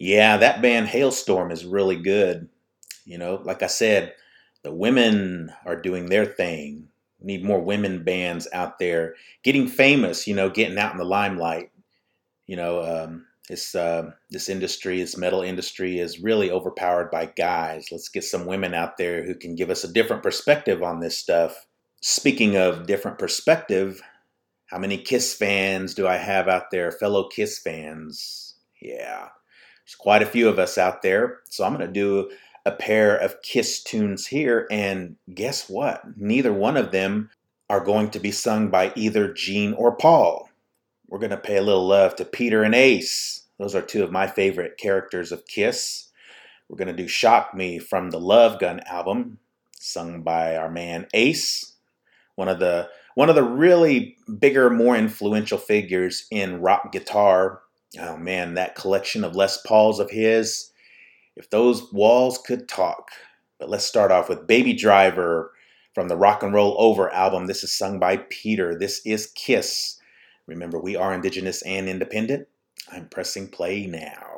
Yeah, that band Halestorm is really good. You know, like I said, the women are doing their thing. We need more women bands out there getting famous, you know, getting out in the limelight. You know, um, this uh, this industry, this metal industry, is really overpowered by guys. Let's get some women out there who can give us a different perspective on this stuff. Speaking of different perspective, how many Kiss fans do I have out there? Fellow Kiss fans? Yeah, there's quite a few of us out there. So I'm going to do a pair of Kiss tunes here, and guess what? Neither one of them are going to be sung by either Gene or Paul. We're going to pay a little love to Peter and Ace. Those are two of my favorite characters of Kiss. We're going to do Shock Me from the Love Gun album, sung by our man Ace, one of the one of the really bigger, more influential figures in rock guitar. Oh man, that collection of Les Pauls of his if those walls could talk. But let's start off with Baby Driver from the Rock and Roll Over album. This is sung by Peter. This is Kiss. Remember, we are Indigenous and independent. I'm pressing play now.